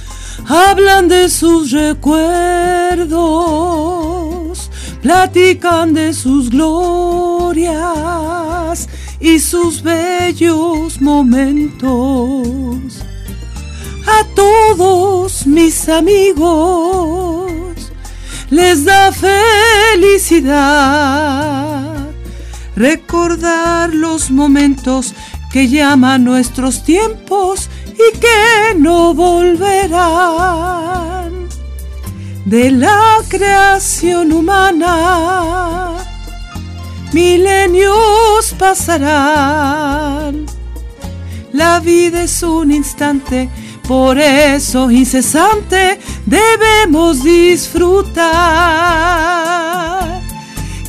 hablan de sus recuerdos, platican de sus glorias y sus bellos momentos. A todos mis amigos les da felicidad recordar los momentos que llaman nuestros tiempos y que no volverán. De la creación humana, milenios pasarán. La vida es un instante, por eso incesante debemos disfrutar.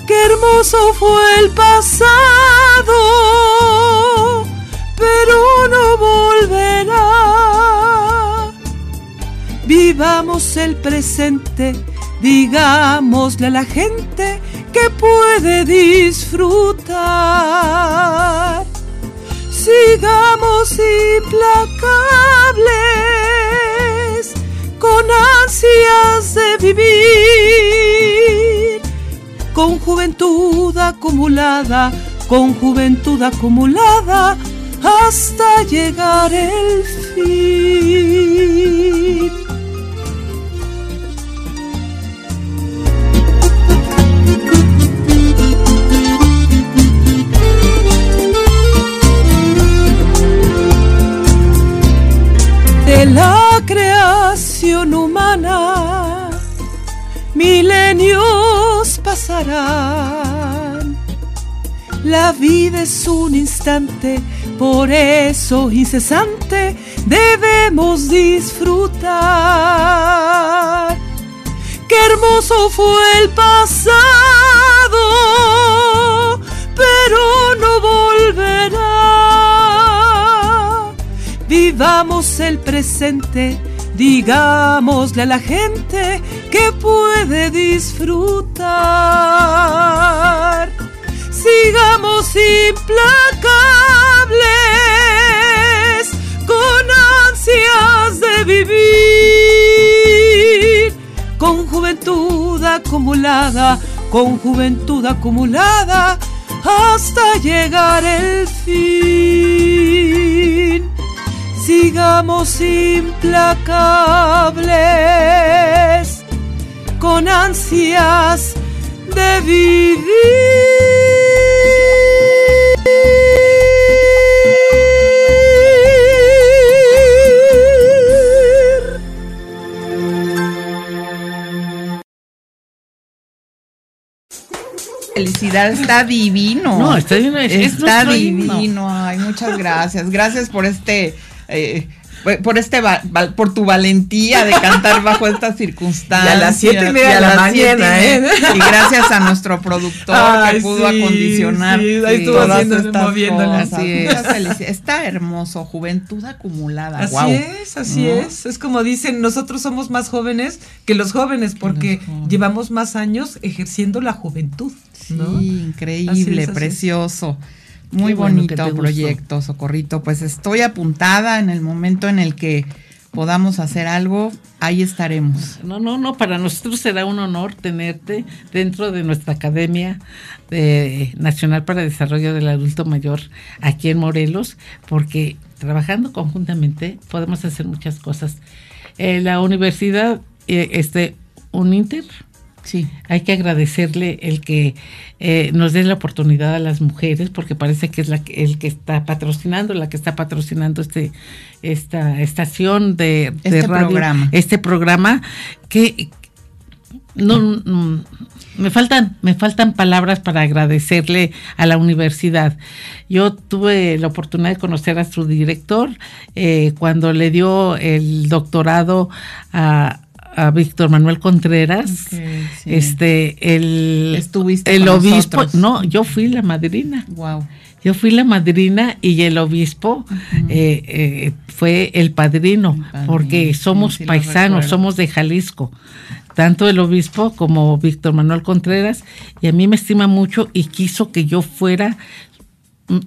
Qué hermoso fue el pasado, pero no volverá. Vivamos el presente, digámosle a la gente que puede disfrutar. Sigamos implacables ansias de vivir, con juventud acumulada, con juventud acumulada, hasta llegar el fin. De la creación humana, milenios pasarán. La vida es un instante, por eso incesante debemos disfrutar. Qué hermoso fue el pasado, pero no volverá. Vivamos el presente, digámosle a la gente que puede disfrutar. Sigamos implacables con ansias de vivir, con juventud acumulada, con juventud acumulada, hasta llegar el fin. Sigamos implacables con ansias de vivir. Felicidad, está divino. No, está divino, es- es Está divino. Ay, muchas gracias. Gracias por este. eh, por este va- por tu valentía de cantar bajo estas circunstancias. Y a las siete y media Y de la mañana. ¿eh? Y gracias a nuestro productor Ay, que pudo sí, acondicionar sí, ahí estuvo felicidades. Está hermoso, juventud acumulada. Así es, así ¿No? es. Es como dicen, nosotros somos más jóvenes que los jóvenes porque llevamos más años ejerciendo la juventud. ¿no? Sí, increíble, Así es, así es. Muy bueno bonito gustó. proyecto, Socorrito. Pues estoy apuntada en el momento en el que podamos hacer algo, ahí estaremos. No, no, no, para nosotros será un honor tenerte dentro de nuestra Academia de- Nacional para el Desarrollo del Adulto Mayor aquí en Morelos, porque trabajando conjuntamente podemos hacer muchas cosas. Eh, la universidad, eh, este, Uninter, Sí. hay que agradecerle el que eh, nos dé la oportunidad a las mujeres, porque parece que es la, que- el que está patrocinando, la que está patrocinando este esta estación de, de Este programa. este programa que no, mm, me faltan me faltan palabras para agradecerle a la universidad. Yo tuve la oportunidad de conocer a su director eh, cuando le dio el doctorado a a Víctor Manuel Contreras, sí. este, el, Estuviste el obispo, nosotros. no, yo fui la madrina. Wow. Yo fui la madrina y el obispo eh, eh, fue el padrino, El padrino, porque somos sí paisanos, somos de Jalisco. Tanto el obispo como Víctor Manuel Contreras, y a mí me estima mucho y quiso que yo fuera. mm,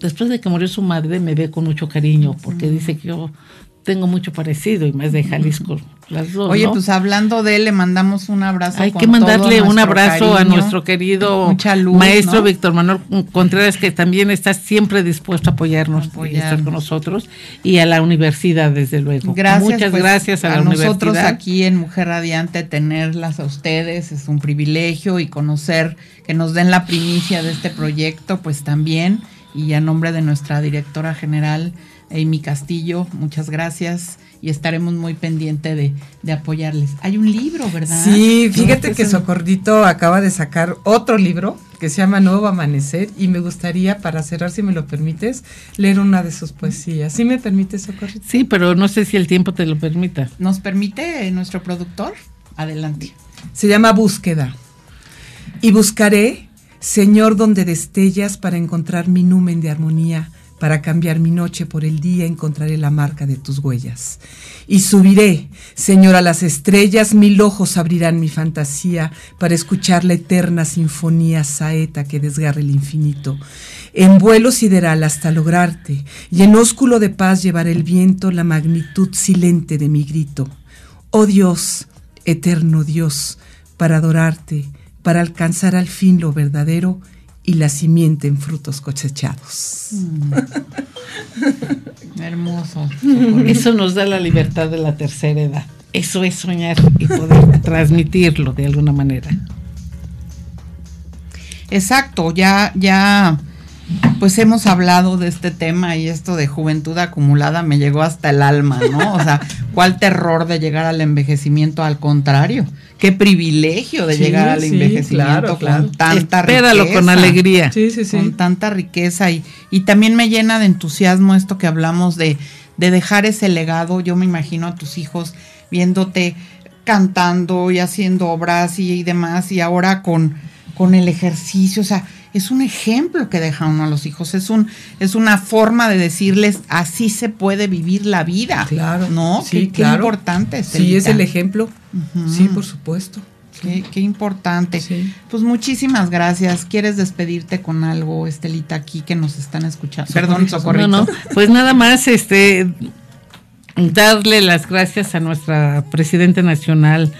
Después de que murió su madre, me ve con mucho cariño, porque dice que yo tengo mucho parecido y más de Jalisco, las dos. Oye, ¿no? pues hablando de él, le mandamos un abrazo. Hay con que mandarle todo un abrazo a nuestro querido luz, maestro ¿no? Víctor Manuel Contreras, que también está siempre dispuesto a apoyarnos, y Apoyarnos. estar con nosotros, y a la universidad, desde luego. Gracias, Muchas pues, gracias a, la nosotros universidad. aquí en Mujer Radiante tenerlas a ustedes es un privilegio y conocer que nos den la primicia de este proyecto, pues también y a nombre de nuestra directora general Amy Castillo, muchas gracias y estaremos muy pendiente de, de apoyarles. Hay un libro, ¿verdad? Sí, fíjate No, que Socorrito acaba de sacar otro libro que se llama Nuevo Amanecer y me gustaría, para cerrar, si me lo permites, leer una de sus poesías. ¿Sí me permites, Socorrito? Sí, pero no sé si el tiempo te lo permita. ¿Nos permite nuestro productor? Adelante. Se llama Búsqueda. Y buscaré, Señor, donde destellas para encontrar mi numen de armonía, para cambiar mi noche por el día, encontraré la marca de tus huellas. Y subiré, Señor, a las estrellas, mil ojos abrirán mi fantasía para escuchar la eterna sinfonía saeta que desgarre el infinito. En vuelo sideral hasta lograrte, y en ósculo de paz llevaré el viento la magnitud silente de mi grito. Oh Dios, eterno Dios, para adorarte, para alcanzar al fin lo verdadero y la simiente en frutos cosechados. Mm. Hermoso. Eso nos da la libertad de la tercera edad. Eso es soñar y poder transmitirlo de alguna manera. Exacto, ya, ya, pues hemos hablado de este tema y esto de juventud acumulada me llegó hasta el alma, ¿no? O sea, cuál terror de llegar al envejecimiento, al contrario, qué privilegio de llegar al envejecimiento con tanta Espéralo con alegría. Sí, sí, sí. Con tanta riqueza y, y también me llena de entusiasmo esto que hablamos de, de dejar ese legado. Yo me imagino a tus hijos viéndote cantando y haciendo obras y, y demás y ahora con con el ejercicio, o sea, es un ejemplo que deja uno a los hijos, es un es una forma de decirles así se puede vivir la vida. Claro. ¿No? Sí, qué, importante. Sí, es el ejemplo. Sí, por supuesto. Qué, importante. Pues muchísimas gracias. ¿Quieres despedirte con algo, Estelita, aquí que nos están escuchando? Perdón, Socorrito. No, no. Pues nada más, este, darle las gracias a nuestra presidenta nacional,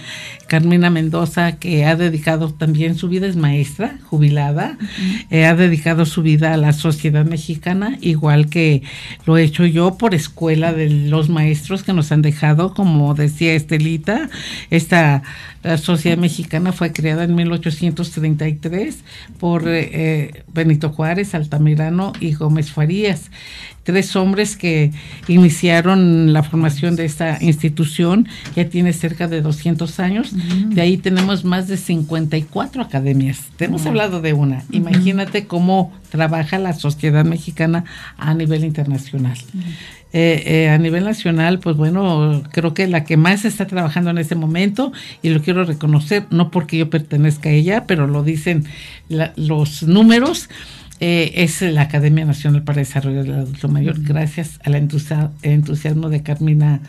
Carmina Mendoza, que ha dedicado también su vida, es maestra, jubilada, eh, ha dedicado su vida a la sociedad mexicana, igual que lo he hecho yo por escuela de los maestros que nos han dejado, como decía Estelita, esta sociedad mexicana fue creada en 1833 por eh, eh, Benito Juárez, Altamirano y Gómez Farías. Tres hombres que iniciaron la formación de esta institución, ya tiene cerca de 200 años, de ahí tenemos más de 54 academias, te hemos hablado de una, imagínate cómo trabaja la sociedad mexicana a nivel internacional. Eh, eh, a nivel nacional, pues bueno, creo que la que más está trabajando en este momento, y lo quiero reconocer, no porque yo pertenezca a ella, pero lo dicen los números, eh, es la Academia Nacional para el Desarrollo del Adulto Mayor, gracias al entusiasmo de Carmina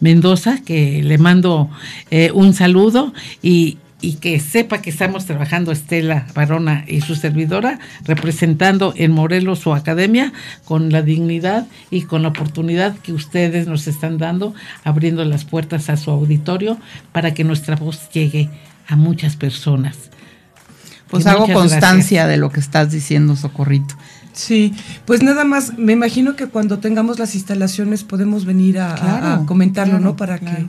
Mendoza, que le mando eh, un saludo y, y que sepa que estamos trabajando Estela Barona y su servidora, representando en Morelos su academia con la dignidad y con la oportunidad que ustedes nos están dando, abriendo las puertas a su auditorio para que nuestra voz llegue a muchas personas. Pues hago constancia de lo que estás diciendo, Socorrito. Sí, pues nada más, me imagino que cuando tengamos las instalaciones podemos venir a, comentarlo, ¿no? Para que,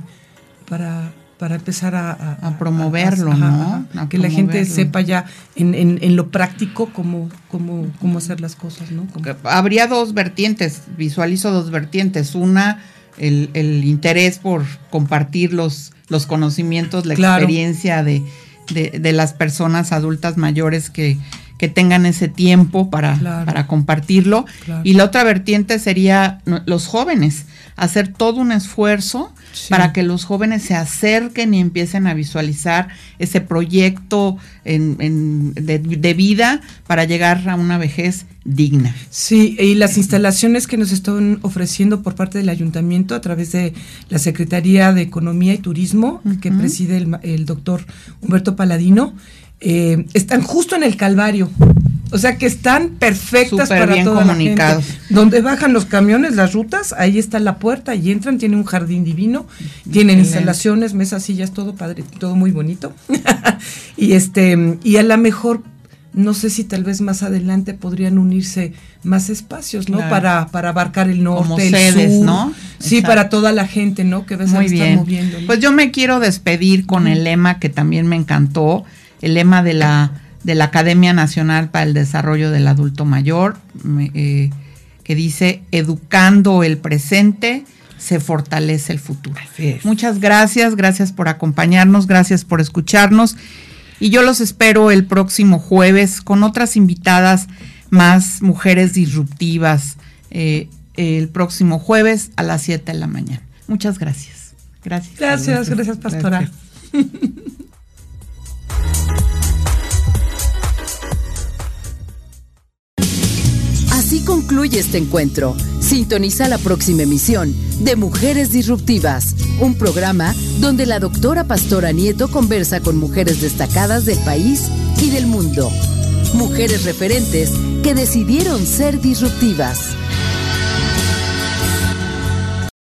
para, para empezar a, promoverlo, ¿no? A que la gente sepa ya en, en, lo práctico cómo, cómo, cómo hacer las cosas, ¿no? Habría dos vertientes, visualizo dos vertientes. Una, el, el interés por compartir los, los conocimientos, la experiencia de de, las personas adultas mayores que, que tengan ese tiempo para, para compartirlo. Y la otra vertiente sería los jóvenes, hacer todo un esfuerzo para que los jóvenes se acerquen y empiecen a visualizar ese proyecto en, de, vida para llegar a una vejez digna. Sí, y las instalaciones que nos están ofreciendo por parte del ayuntamiento a través de la Secretaría de Economía y Turismo, que preside el, el doctor Humberto Paladino, eh, están justo en el Calvario. O sea que están perfectas para toda la gente. Donde bajan los camiones, las rutas, ahí está la puerta y entran, tiene un jardín divino, tienen instalaciones, mesas, sillas, todo padre, todo muy bonito. y este, y a lo mejor, no sé si tal vez más adelante podrían unirse más espacios, ¿no? Para, para abarcar el norte, el sur. ¿no? Sí, para toda la gente, ¿no? Que ves muy bien. moviendo. Pues yo me quiero despedir con el lema que también me encantó el lema de la, de la Academia Nacional para el Desarrollo del Adulto Mayor, eh, que dice, educando el presente, se fortalece el futuro. Muchas gracias, gracias por acompañarnos, gracias por escucharnos. Y yo los espero el próximo jueves con otras invitadas más, mujeres disruptivas, eh, el próximo jueves a las 7 de la mañana. Muchas gracias. Gracias. Gracias, gracias, pastora. Concluye este encuentro. Sintoniza la próxima emisión de Mujeres Disruptivas, un programa donde la doctora Pastora Nieto conversa con mujeres destacadas del país y del mundo. Mujeres referentes que decidieron ser disruptivas.